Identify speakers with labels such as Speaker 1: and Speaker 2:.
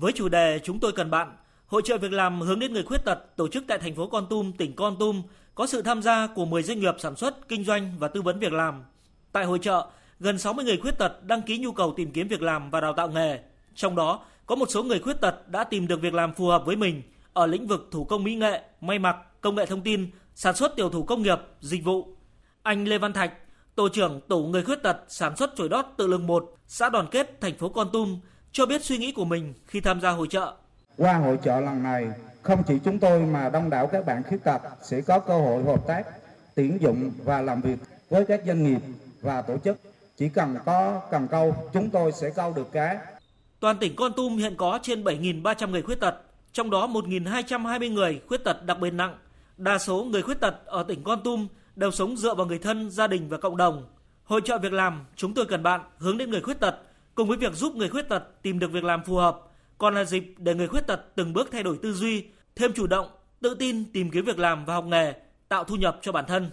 Speaker 1: Với chủ đề Chúng tôi cần bạn, Hội trợ việc làm hướng đến người khuyết tật tổ chức tại thành phố Con Tum, tỉnh Con Tum có sự tham gia của 10 doanh nghiệp sản xuất, kinh doanh và tư vấn việc làm. Tại hội trợ, gần 60 người khuyết tật đăng ký nhu cầu tìm kiếm việc làm và đào tạo nghề. Trong đó, có một số người khuyết tật đã tìm được việc làm phù hợp với mình ở lĩnh vực thủ công mỹ nghệ, may mặc, công nghệ thông tin, sản xuất tiểu thủ công nghiệp, dịch vụ. Anh Lê Văn Thạch, tổ trưởng tổ người khuyết tật sản xuất chổi đót tự lực 1, xã Đoàn Kết, thành phố Con Tum cho biết suy nghĩ của mình khi tham gia hội trợ.
Speaker 2: Qua hội trợ lần này, không chỉ chúng tôi mà đông đảo các bạn khuyết tật sẽ có cơ hội hợp tác, tuyển dụng và làm việc với các doanh nghiệp và tổ chức. Chỉ cần có cần câu, chúng tôi sẽ câu được cá.
Speaker 1: Toàn tỉnh Con Tum hiện có trên 7.300 người khuyết tật, trong đó 1.220 người khuyết tật đặc biệt nặng. Đa số người khuyết tật ở tỉnh Con Tum đều sống dựa vào người thân, gia đình và cộng đồng. Hội trợ việc làm, chúng tôi cần bạn hướng đến người khuyết tật, cùng với việc giúp người khuyết tật tìm được việc làm phù hợp, còn là dịp để người khuyết tật từng bước thay đổi tư duy, thêm chủ động, tự tin tìm kiếm việc làm và học nghề, tạo thu nhập cho bản thân.